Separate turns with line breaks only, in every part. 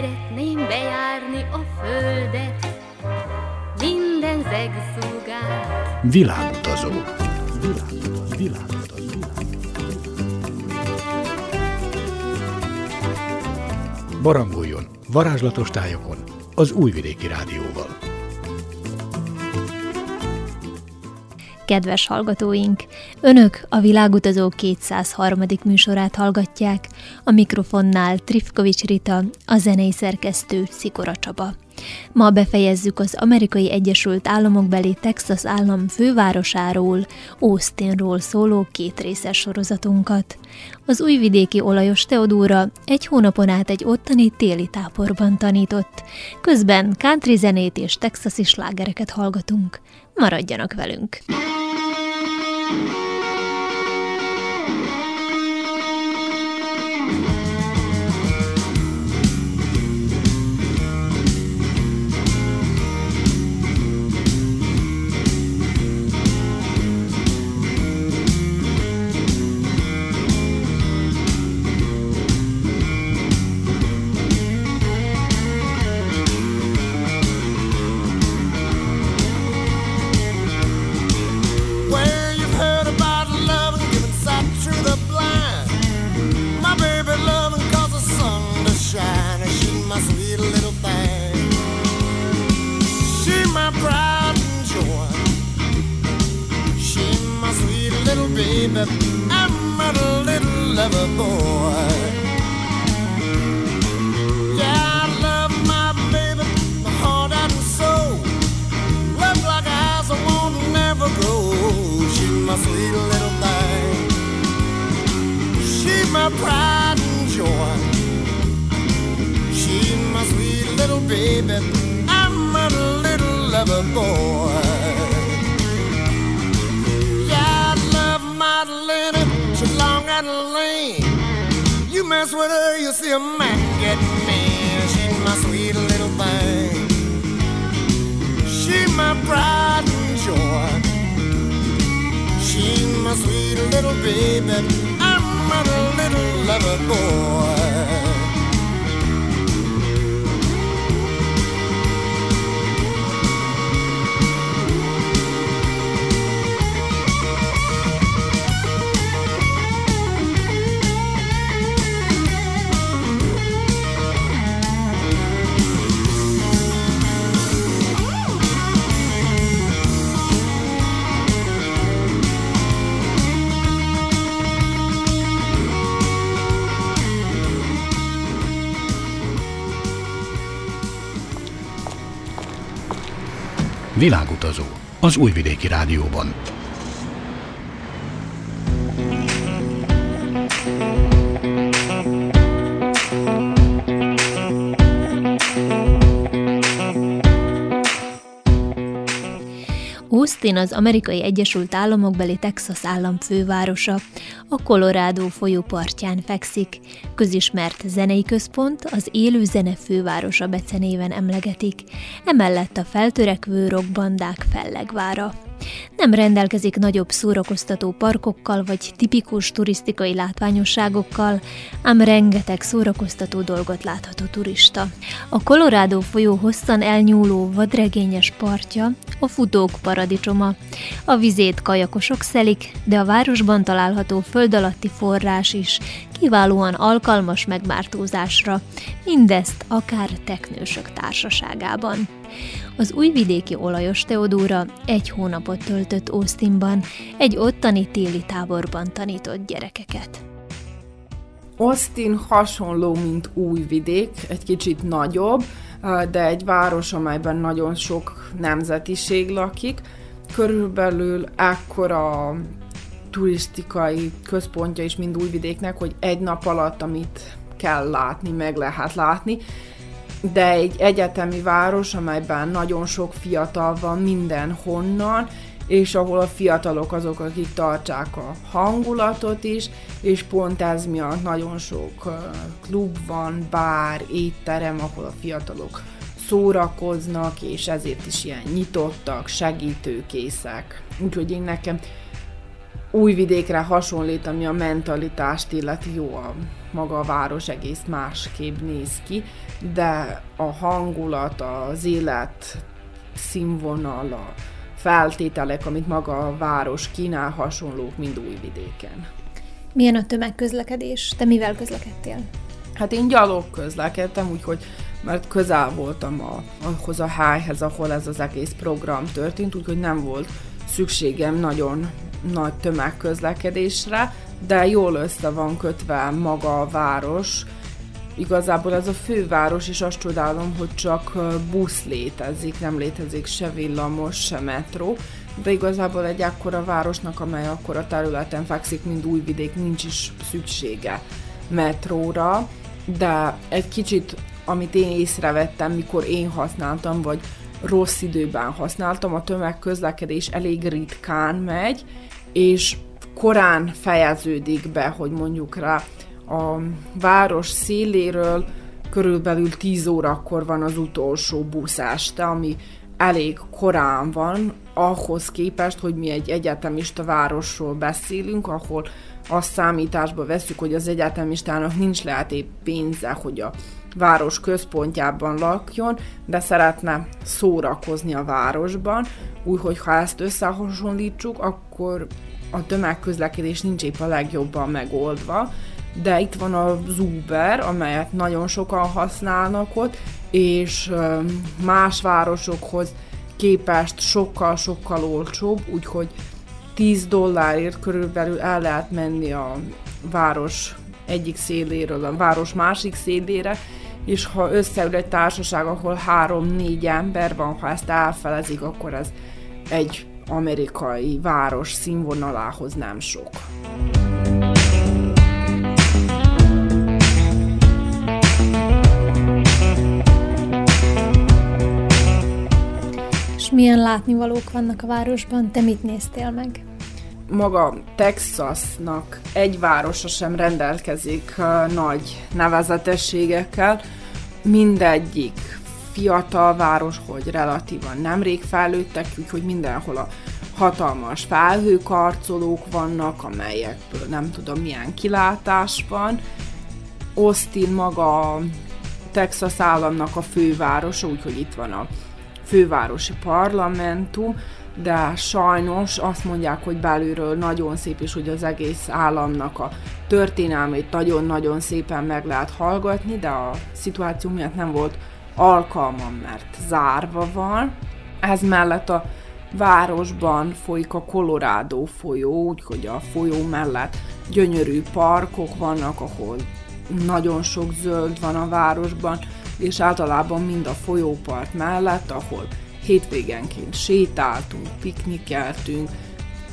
Szeretném bejárni a földet, minden zegszúgát.
Világutazó. Világutazó. Világutazó. Barangoljon varázslatos tájokon az Újvidéki Rádióval.
Kedves hallgatóink! Önök a Világutazó 203. műsorát hallgatják, a mikrofonnál Trifkovics Rita, a zenei szerkesztő Szikora Csaba. Ma befejezzük az Amerikai Egyesült Államok beli Texas állam fővárosáról, Austinról szóló kétrészes sorozatunkat. Az újvidéki olajos Teodóra egy hónapon át egy ottani téli táborban tanított. Közben country zenét és texasi slágereket hallgatunk. Maradjanak velünk! pride
and joy. She's my sweet little baby. I'm a little lover boy. Yeah, I love my little, She's long and lean.
You
mess with her, you'll see a man get mean. She's my sweet little thing. She's my pride and joy. She's my sweet little baby a little lover boy.
Világutazó az Újvidéki Rádióban.
Austin az amerikai Egyesült Államokbeli Texas állam fővárosa, a Colorado folyó partján fekszik. Közismert zenei központ, az élő zene fővárosa becenéven emlegetik, emellett a feltörekvő rockbandák fellegvára. Nem rendelkezik nagyobb szórakoztató parkokkal vagy tipikus turisztikai látványosságokkal, ám rengeteg szórakoztató dolgot látható turista. A Colorado folyó hosszan elnyúló vadregényes partja a futók paradicsoma. A vizét kajakosok szelik, de a városban található föld alatti forrás is kiválóan alkalmas megmártózásra, mindezt akár teknősök társaságában. Az újvidéki olajos Teodóra egy hónapot töltött Austinban, egy ottani téli táborban tanított gyerekeket.
Austin hasonló, mint Újvidék, egy kicsit nagyobb, de egy város, amelyben nagyon sok nemzetiség lakik. Körülbelül ekkora turisztikai központja is mind Újvidéknek, hogy egy nap alatt, amit kell látni, meg lehet látni de egy egyetemi város, amelyben nagyon sok fiatal van mindenhonnan, és ahol a fiatalok azok, akik tartsák a hangulatot is, és pont ez miatt nagyon sok klub van, bár, étterem, ahol a fiatalok szórakoznak, és ezért is ilyen nyitottak, segítőkészek. Úgyhogy én nekem újvidékre hasonlít, ami a mentalitást illeti jó a maga a város egész másképp néz ki, de a hangulat, az élet színvonal, a feltételek, amit maga a város kínál, hasonlók mind újvidéken.
Milyen a tömegközlekedés? Te mivel közlekedtél?
Hát én gyalog közlekedtem, úgyhogy mert közel voltam a, ahhoz a helyhez, ahol ez az egész program történt, úgyhogy nem volt szükségem nagyon nagy tömegközlekedésre, de jól össze van kötve maga a város. Igazából ez a főváros, és azt csodálom, hogy csak busz létezik, nem létezik se villamos, se metró, de igazából egy akkora városnak, amely akkora területen fekszik, mint Újvidék, nincs is szüksége metróra, de egy kicsit, amit én észrevettem, mikor én használtam, vagy rossz időben használtam, a tömegközlekedés elég ritkán megy, és korán fejeződik be, hogy mondjuk rá a város széléről körülbelül 10 órakor van az utolsó busz este, ami elég korán van, ahhoz képest, hogy mi egy egyetemista városról beszélünk, ahol azt számításba veszük, hogy az egyetemistának nincs lehet épp pénze, hogy a város központjában lakjon, de szeretne szórakozni a városban, úgyhogy ha ezt összehasonlítsuk, akkor a tömegközlekedés nincs épp a legjobban megoldva, de itt van az Uber, amelyet nagyon sokan használnak ott, és más városokhoz képest sokkal-sokkal olcsóbb, úgyhogy 10 dollárért körülbelül el lehet menni a város egyik széléről a város másik szélére, és ha összeül egy társaság, ahol három-négy ember van, ha ezt elfelezik, akkor ez egy amerikai város színvonalához nem sok.
És milyen látnivalók vannak a városban? Te mit néztél meg?
Maga Texasnak egy városa sem rendelkezik nagy nevezetességekkel. Mindegyik fiatal város, hogy relatívan nemrég fejlődtek, úgyhogy mindenhol a hatalmas felhőkarcolók vannak, amelyekből nem tudom milyen kilátás van. Austin maga Texas államnak a fővárosa, úgyhogy itt van a fővárosi parlamentum, de sajnos azt mondják, hogy belülről nagyon szép, és hogy az egész államnak a történelmét nagyon-nagyon szépen meg lehet hallgatni, de a szituáció miatt nem volt alkalmam, mert zárva van. Ez mellett a városban folyik a Colorado folyó, úgyhogy a folyó mellett gyönyörű parkok vannak, ahol nagyon sok zöld van a városban, és általában mind a folyópart mellett, ahol hétvégenként sétáltunk, piknikeltünk,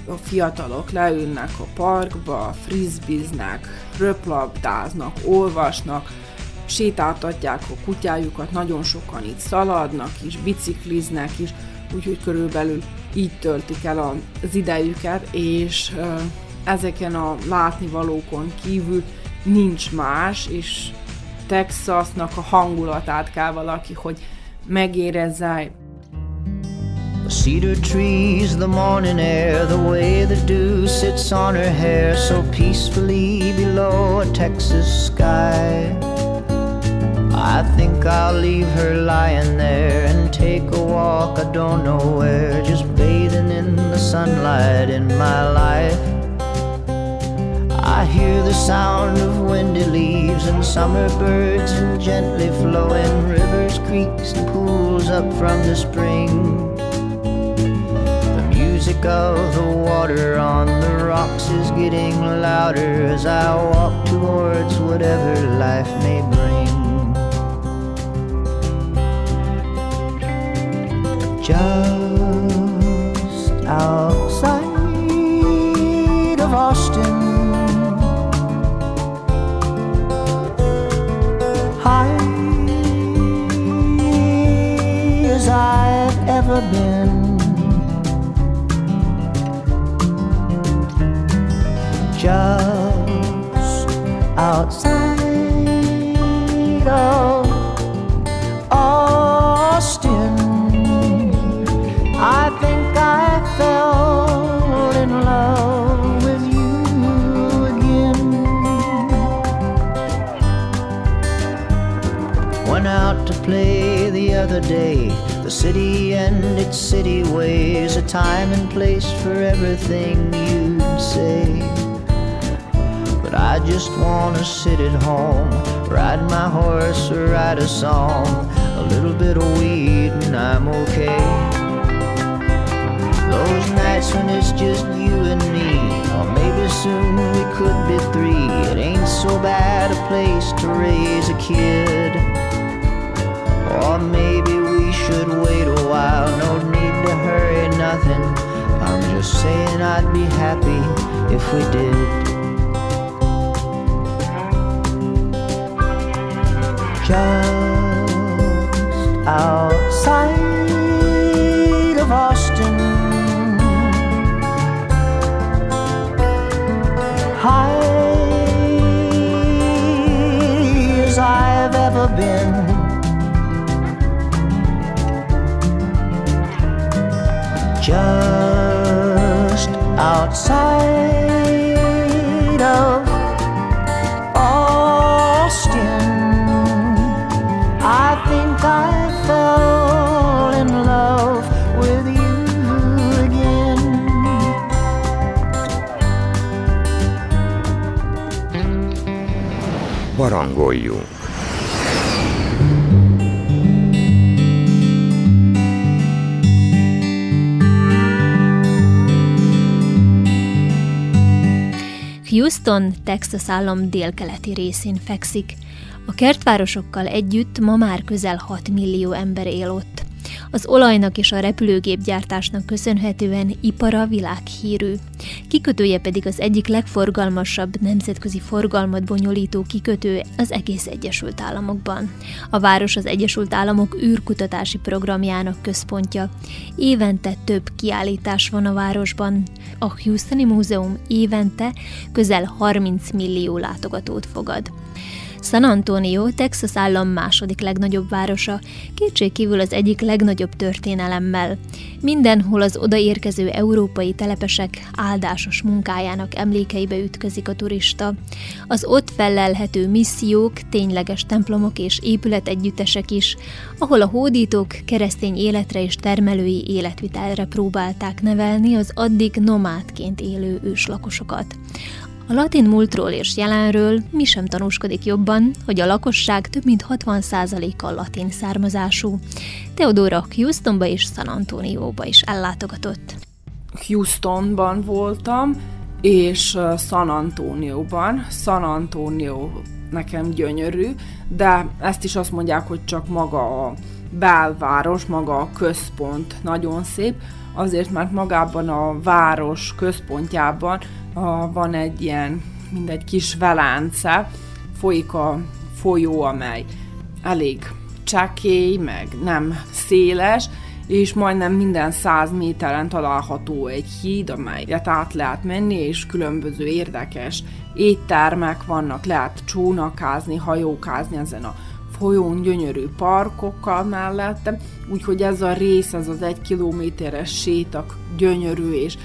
a fiatalok leülnek a parkba, frizbiznek, röplabdáznak, olvasnak, sétáltatják a kutyájukat, nagyon sokan itt szaladnak is, bicikliznek is, úgyhogy körülbelül így töltik el az idejüket, és ezeken a látnivalókon kívül nincs más, és Texasnak a hangulatát kell valaki, hogy megérezze. The cedar trees, the morning air, the way the dew sits on her hair so peacefully below a Texas sky. I think I'll leave her lying there and take a walk, I don't know where, just bathing in the sunlight in my life. I hear the sound of windy leaves and summer birds and gently flowing rivers, creeks, and pools up from the spring. Music of the water on the rocks is getting louder as I walk towards whatever life may bring. just
everything you'd say. But I just wanna sit at home, ride my horse or write a song. A little bit of weed and I'm okay. Those nights when it's just you and me, or maybe soon we could be three. It ain't so bad a place to raise a kid. Or maybe we should wait a while, no need to hurry, nothing. Just saying I'd be happy if we did. Just outside of Austin, high as I've ever been. Just outside of Austin, I think I fell in love with you again.
Barangoljunk!
Houston, Texas állam délkeleti részén fekszik. A kertvárosokkal együtt ma már közel 6 millió ember él ott. Az olajnak és a repülőgépgyártásnak köszönhetően ipara világhírű. Kikötője pedig az egyik legforgalmasabb nemzetközi forgalmat bonyolító kikötő az egész Egyesült Államokban. A város az Egyesült Államok űrkutatási programjának központja. Évente több kiállítás van a városban. A Houstoni Múzeum évente közel 30 millió látogatót fogad. San Antonio, Texas állam második legnagyobb városa, kétségkívül az egyik legnagyobb történelemmel. Mindenhol az odaérkező európai telepesek áldásos munkájának emlékeibe ütközik a turista. Az ott fellelhető missziók, tényleges templomok és épületegyüttesek is, ahol a hódítók keresztény életre és termelői életvitelre próbálták nevelni az addig nomádként élő őslakosokat. A latin múltról és jelenről mi sem tanúskodik jobban, hogy a lakosság több mint 60%-a latin származású. Teodora Houstonba és San Antonióba is ellátogatott.
Houstonban voltam, és San Antonióban. San Antonio nekem gyönyörű, de ezt is azt mondják, hogy csak maga a belváros, maga a központ nagyon szép, azért, mert magában a város központjában a, van egy ilyen, mint egy kis velánce, folyik a folyó, amely elég csekély, meg nem széles, és majdnem minden száz méteren található egy híd, amelyet át lehet menni, és különböző érdekes éttermek vannak, lehet csónakázni, hajókázni ezen a folyón gyönyörű parkokkal mellette, úgyhogy ez a rész, ez az egy kilométeres sétak gyönyörű és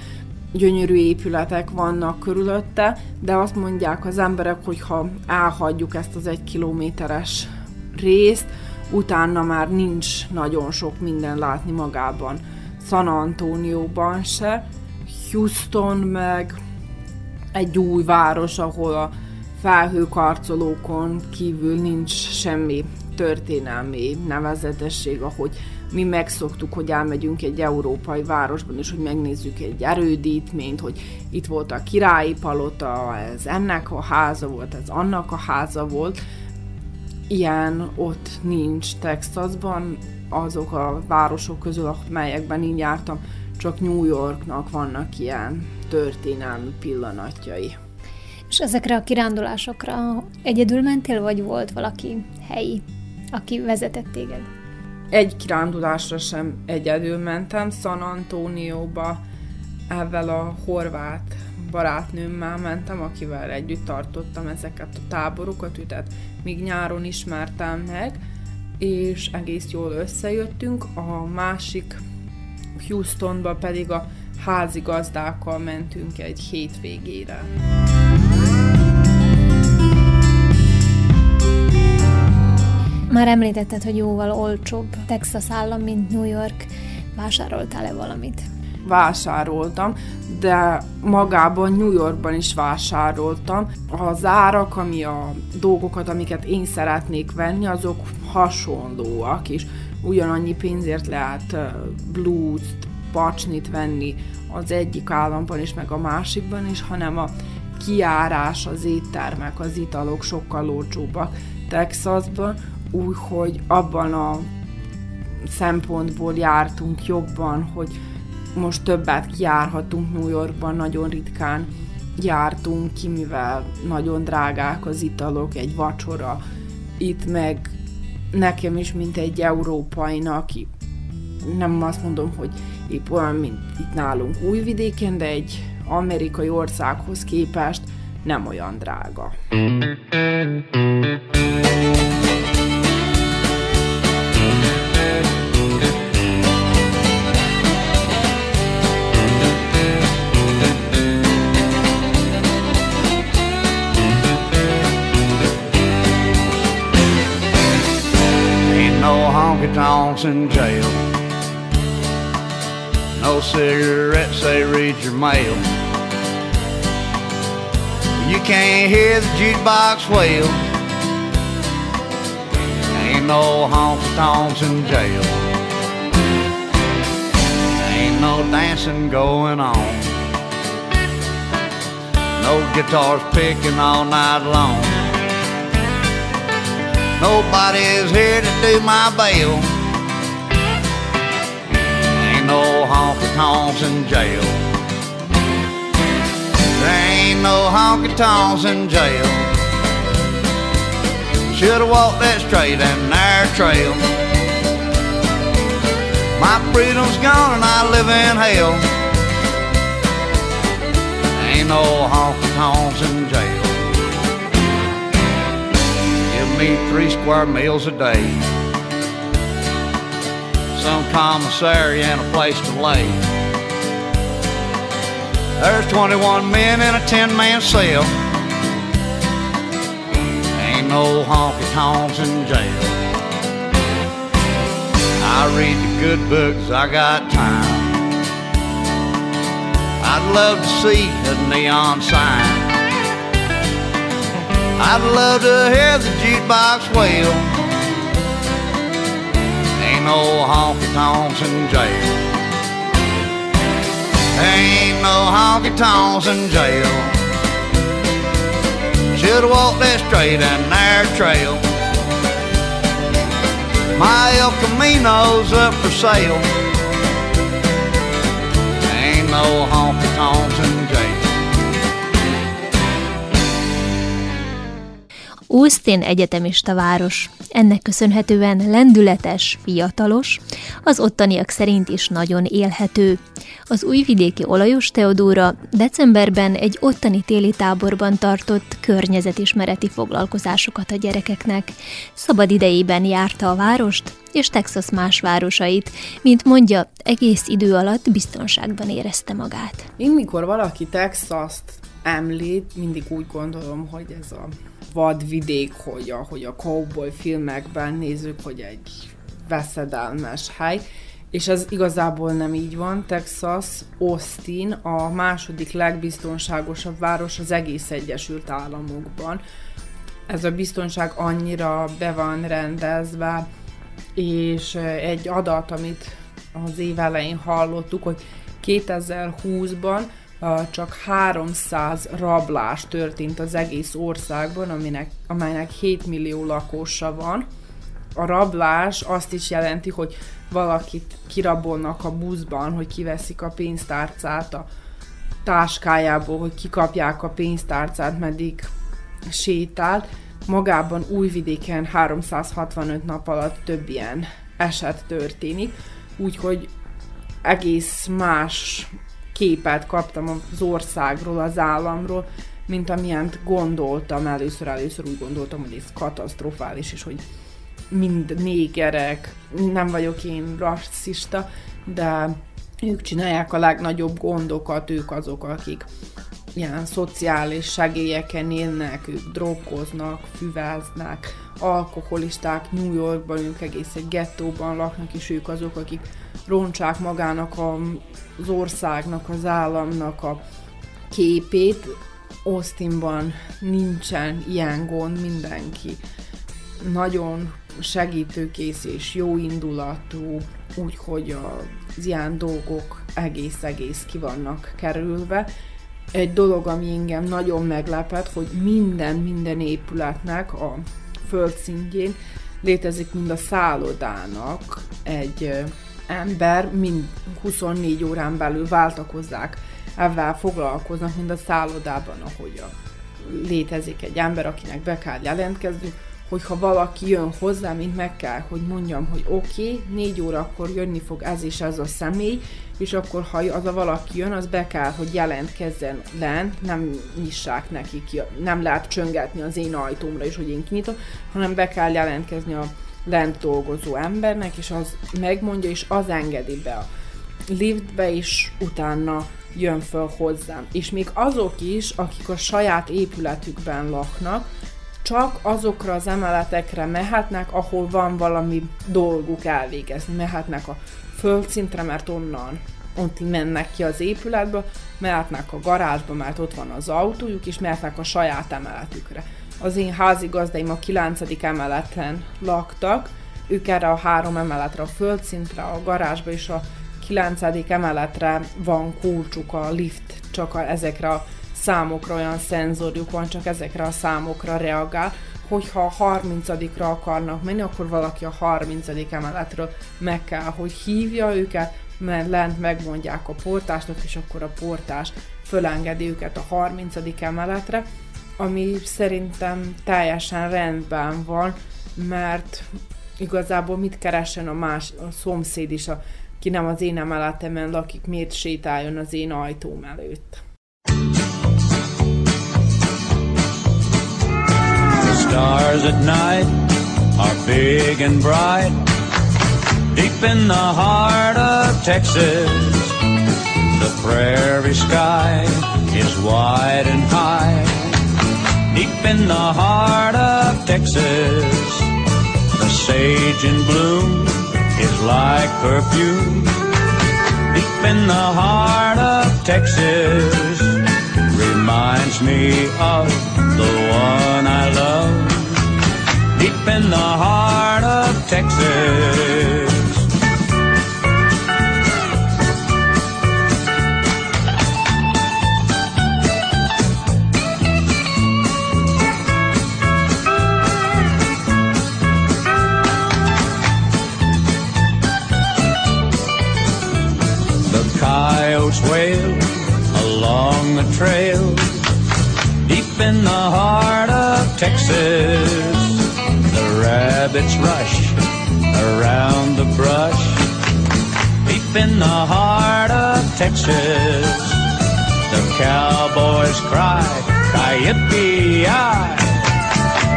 gyönyörű épületek vannak körülötte, de azt mondják az emberek, hogy ha elhagyjuk ezt az egy kilométeres részt, utána már nincs nagyon sok minden látni magában. San Antonioban se, Houston meg egy új város, ahol a felhőkarcolókon kívül nincs semmi történelmi nevezetesség, ahogy mi megszoktuk, hogy elmegyünk egy európai városban, és hogy megnézzük egy erődítményt, hogy itt volt a királyi palota, ez ennek a háza volt, ez annak a háza volt. Ilyen ott nincs Texasban, azok a városok közül, melyekben így jártam, csak New Yorknak vannak ilyen történelmi pillanatjai.
És ezekre a kirándulásokra egyedül mentél, vagy volt valaki helyi, aki vezetett téged?
Egy kirándulásra sem egyedül mentem, San Antonioba ezzel a horvát barátnőmmel mentem, akivel együtt tartottam ezeket a táborokat, tehát még nyáron ismertem meg, és egész jól összejöttünk. A másik Houstonba pedig a házigazdákkal mentünk egy hétvégére.
Már említetted, hogy jóval olcsóbb Texas állam, mint New York. Vásároltál-e valamit?
Vásároltam, de magában New Yorkban is vásároltam. Az árak, ami a dolgokat, amiket én szeretnék venni, azok hasonlóak is. Ugyanannyi pénzért lehet blues-t, pacsnit venni az egyik államban is, meg a másikban is, hanem a kiárás, az éttermek, az italok sokkal olcsóbbak Texasban, úgyhogy abban a szempontból jártunk jobban, hogy most többet kiárhatunk New Yorkban, nagyon ritkán jártunk ki, mivel nagyon drágák az italok, egy vacsora. Itt meg nekem is, mint egy európainak, nem azt mondom, hogy épp olyan, mint itt nálunk újvidéken, de egy amerikai országhoz képest nem olyan drága. Tonks in jail. No cigarettes, they read your mail. You can't hear the jukebox wail. Ain't no honky tonks in jail. Ain't no dancing going on. No guitars picking all night long. Nobody's here to do my bail. Honky tonks in jail. There ain't no honky tonks in jail. Should've walked that straight and narrow trail. My freedom's gone and I live in hell. Ain't no honky tonks in jail Give me three square meals a day. Some commissary and a place to lay. There's 21 men in a 10 man cell. Ain't no honky tonks in jail. I read the good books, I got time. I'd love to see a neon sign. I'd love to hear the jukebox wail. Ain't no honky tonks in jail. Ain't no honky tonks in jail. Should've walked that straight and narrow trail. My El Camino's up for sale. Ain't no honky tonks in jail.
Austin egyetemista város. Ennek köszönhetően lendületes, fiatalos, az ottaniak szerint is nagyon élhető. Az újvidéki olajos Teodóra decemberben egy ottani téli táborban tartott környezetismereti foglalkozásokat a gyerekeknek. Szabad idejében járta a várost és Texas más városait, mint mondja, egész idő alatt biztonságban érezte magát.
Én mikor valaki Texas-t említ, mindig úgy gondolom, hogy ez a vadvidék, hogy a, hogy a cowboy filmekben nézzük, hogy egy veszedelmes hely, és ez igazából nem így van. Texas, Austin a második legbiztonságosabb város az egész Egyesült Államokban. Ez a biztonság annyira be van rendezve, és egy adat, amit az év elején hallottuk, hogy 2020-ban csak 300 rablás történt az egész országban, aminek, amelynek 7 millió lakosa van. A rablás azt is jelenti, hogy valakit kirabolnak a buszban, hogy kiveszik a pénztárcát a táskájából, hogy kikapják a pénztárcát, meddig sétált. Magában újvidéken 365 nap alatt több ilyen eset történik, úgyhogy egész más képet kaptam az országról, az államról, mint amilyent gondoltam először. Először úgy gondoltam, hogy ez katasztrofális, és hogy mind négerek, nem vagyok én rasszista, de ők csinálják a legnagyobb gondokat, ők azok, akik ilyen szociális segélyeken élnek, ők drogoznak, füvelznek, alkoholisták, New Yorkban ők egész egy gettóban laknak, és ők azok, akik roncsák magának a, az országnak, az államnak a képét. Austinban nincsen ilyen gond, mindenki nagyon segítőkész és jó indulatú, úgyhogy az ilyen dolgok egész-egész ki vannak kerülve. Egy dolog, ami engem nagyon meglepett, hogy minden, minden épületnek a földszintjén létezik mind a szállodának egy ember, mind 24 órán belül váltakozzák, ebben foglalkoznak, mind a szállodában, ahogy létezik egy ember, akinek be kell jelentkezni, hogyha valaki jön hozzá, mint meg kell, hogy mondjam, hogy oké, okay, négy órakor jönni fog ez és ez a személy, és akkor ha az a valaki jön, az be kell, hogy jelentkezzen lent, nem nyissák neki ki, nem lehet csöngetni az én ajtómra is, hogy én kinyitom, hanem be kell jelentkezni a lent dolgozó embernek, és az megmondja, és az engedi be a liftbe, és utána jön föl hozzám. És még azok is, akik a saját épületükben laknak, csak azokra az emeletekre mehetnek, ahol van valami dolguk elvégezni. Mehetnek a földszintre, mert onnan ott mennek ki az épületbe, mehetnek a garázsba, mert ott van az autójuk, és mehetnek a saját emeletükre. Az én házigazdaim a 9. emeleten laktak, ők erre a három emeletre, a földszintre, a garázsba és a 9. emeletre van kulcsuk a lift, csak a, ezekre a számokra olyan szenzorjuk van, csak ezekre a számokra reagál, hogyha a 30-ra akarnak menni, akkor valaki a 30. emeletről meg kell, hogy hívja őket, mert lent megmondják a portásnak, és akkor a portás fölengedi őket a 30. emeletre, ami szerintem teljesen rendben van, mert igazából mit keresen a más, a szomszéd is, aki nem az én emeletemen lakik, miért sétáljon az én ajtóm előtt. Stars at night are big and bright. Deep in the heart of Texas, the prairie sky is wide and high. Deep in the heart of Texas, the sage in bloom is like perfume. Deep in the heart of Texas, reminds me of the one I love deep in the heart of Texas. The coyotes wail along the trail deep in the heart of Texas rabbits rush around the brush deep in the heart of Texas. The cowboys cry, yippee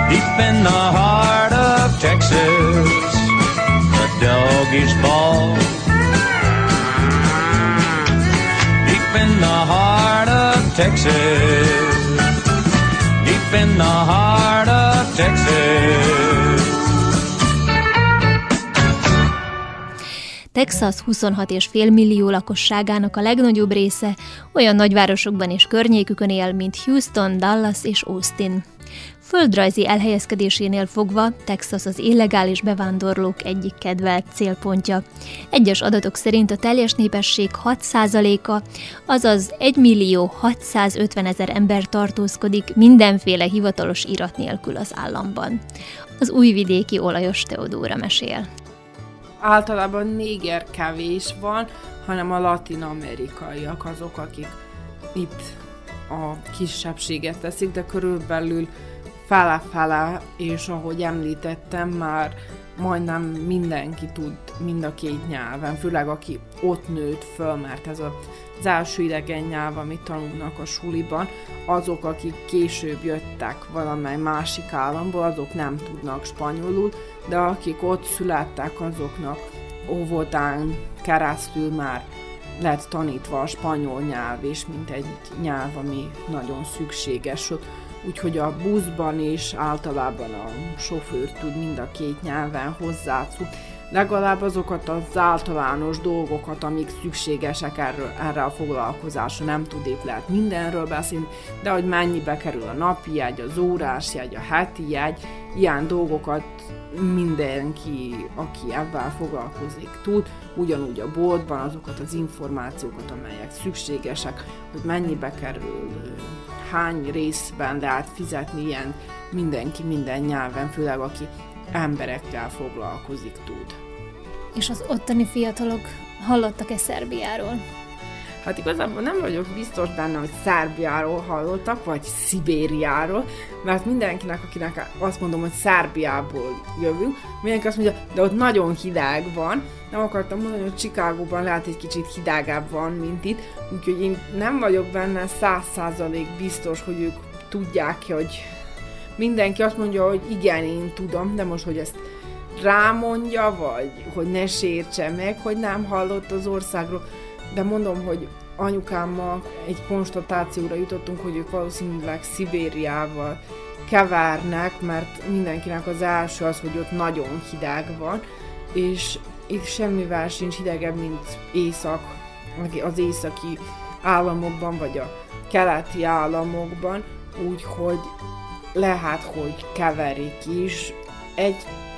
deep in the heart of Texas. The doggies bawl deep in the heart of Texas. Deep in the heart of Texas.
Texas 26,5 millió lakosságának a legnagyobb része olyan nagyvárosokban és környékükön él, mint Houston, Dallas és Austin. Földrajzi elhelyezkedésénél fogva Texas az illegális bevándorlók egyik kedvelt célpontja. Egyes adatok szerint a teljes népesség 6%-a, azaz 1 millió 650 ezer ember tartózkodik mindenféle hivatalos irat nélkül az államban. Az újvidéki olajos Teodóra mesél
általában néger kevés van, hanem a latin-amerikaiak azok, akik itt a kisebbséget teszik, de körülbelül fele-fele, és ahogy említettem, már majdnem mindenki tud mind a két nyelven, főleg aki ott nőtt föl, mert ez az első idegen nyelv, amit tanulnak a suliban, azok, akik később jöttek valamely másik államból, azok nem tudnak spanyolul, de akik ott születtek, azoknak óvodán keresztül már lett tanítva a spanyol nyelv, és mint egy nyelv, ami nagyon szükséges. Úgyhogy a buszban is általában a sofőr tud mind a két nyelven hozzászólni legalább azokat az általános dolgokat, amik szükségesek erről, erre a foglalkozásra. Nem tud épp lehet mindenről beszélni, de hogy mennyibe kerül a napi jegy, az órás jegy, a heti jegy, ilyen dolgokat mindenki, aki ebben foglalkozik, tud, ugyanúgy a boltban azokat az információkat, amelyek szükségesek, hogy mennyibe kerül, hány részben lehet fizetni ilyen mindenki minden nyelven, főleg aki emberekkel foglalkozik, tud.
És az ottani fiatalok hallottak-e Szerbiáról?
Hát igazából nem vagyok biztos benne, hogy Szerbiáról hallottak, vagy Szibériáról, mert mindenkinek, akinek azt mondom, hogy Szerbiából jövünk, mindenki azt mondja, de ott nagyon hideg van. Nem akartam mondani, hogy Csikágóban lehet egy kicsit hidegebb van, mint itt, úgyhogy én nem vagyok benne száz százalék biztos, hogy ők tudják, hogy mindenki azt mondja, hogy igen, én tudom, de most, hogy ezt rámondja, vagy hogy ne sértse meg, hogy nem hallott az országról, de mondom, hogy anyukámmal egy konstatációra jutottunk, hogy ők valószínűleg Szibériával kevernek, mert mindenkinek az első az, hogy ott nagyon hideg van, és itt semmivel sincs hidegebb, mint észak, az északi államokban, vagy a keleti államokban, úgyhogy lehet, hogy keverik is. Egy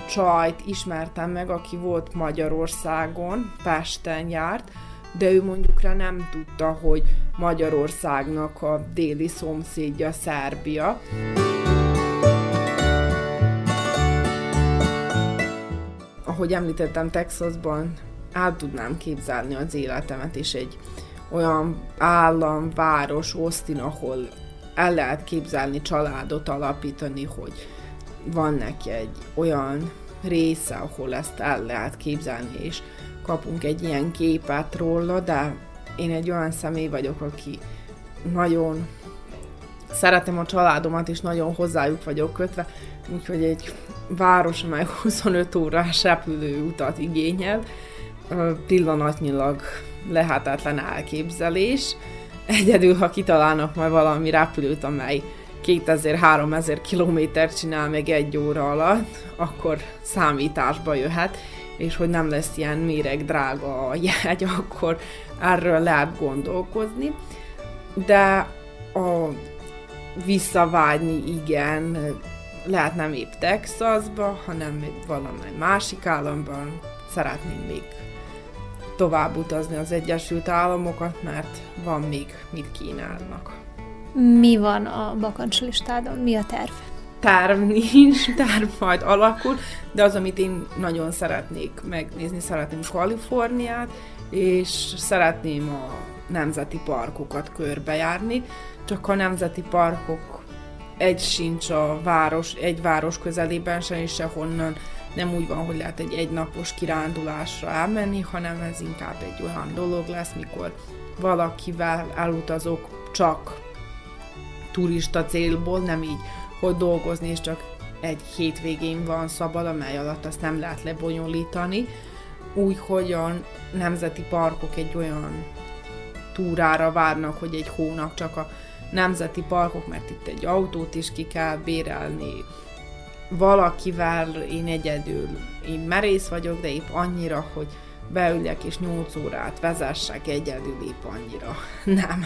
csajt ismertem meg, aki volt Magyarországon, Pesten járt, de ő mondjuk rá nem tudta, hogy Magyarországnak a déli szomszédja Szerbia. Ahogy említettem, Texasban el tudnám képzelni az életemet, és egy olyan állam, város, Austin, ahol el lehet képzelni családot alapítani, hogy van neki egy olyan része, ahol ezt el lehet képzelni, és kapunk egy ilyen képet róla, de én egy olyan személy vagyok, aki nagyon szeretem a családomat, és nagyon hozzájuk vagyok kötve, úgyhogy egy város, amely 25 órás repülő utat igényel, pillanatnyilag lehetetlen elképzelés. Egyedül, ha kitalálnak majd valami repülőt, amely 2000-3000 kilométert csinál meg egy óra alatt, akkor számításba jöhet, és hogy nem lesz ilyen méreg drága a jegy, akkor erről lehet gondolkozni. De a visszavágyni igen, lehet nem épp Texasba, hanem valamely másik államban szeretnénk még tovább utazni az Egyesült Államokat, mert van még mit kínálnak.
Mi van a bakancslistádon? Mi a terv?
Terv nincs, terv majd alakul, de az, amit én nagyon szeretnék megnézni, szeretném Kaliforniát, és szeretném a nemzeti parkokat körbejárni, csak a nemzeti parkok egy sincs a város, egy város közelében sem, és sehonnan nem úgy van, hogy lehet egy egynapos kirándulásra elmenni, hanem ez inkább egy olyan dolog lesz, mikor valakivel elutazok csak turista célból, nem így, hogy dolgozni, és csak egy hétvégén van szabad, amely alatt azt nem lehet lebonyolítani. Úgy, hogy a nemzeti parkok egy olyan túrára várnak, hogy egy hónap csak a nemzeti parkok, mert itt egy autót is ki kell bérelni, valakivel én egyedül, én merész vagyok, de épp annyira, hogy beüljek és 8 órát vezessek egyedül, épp annyira nem.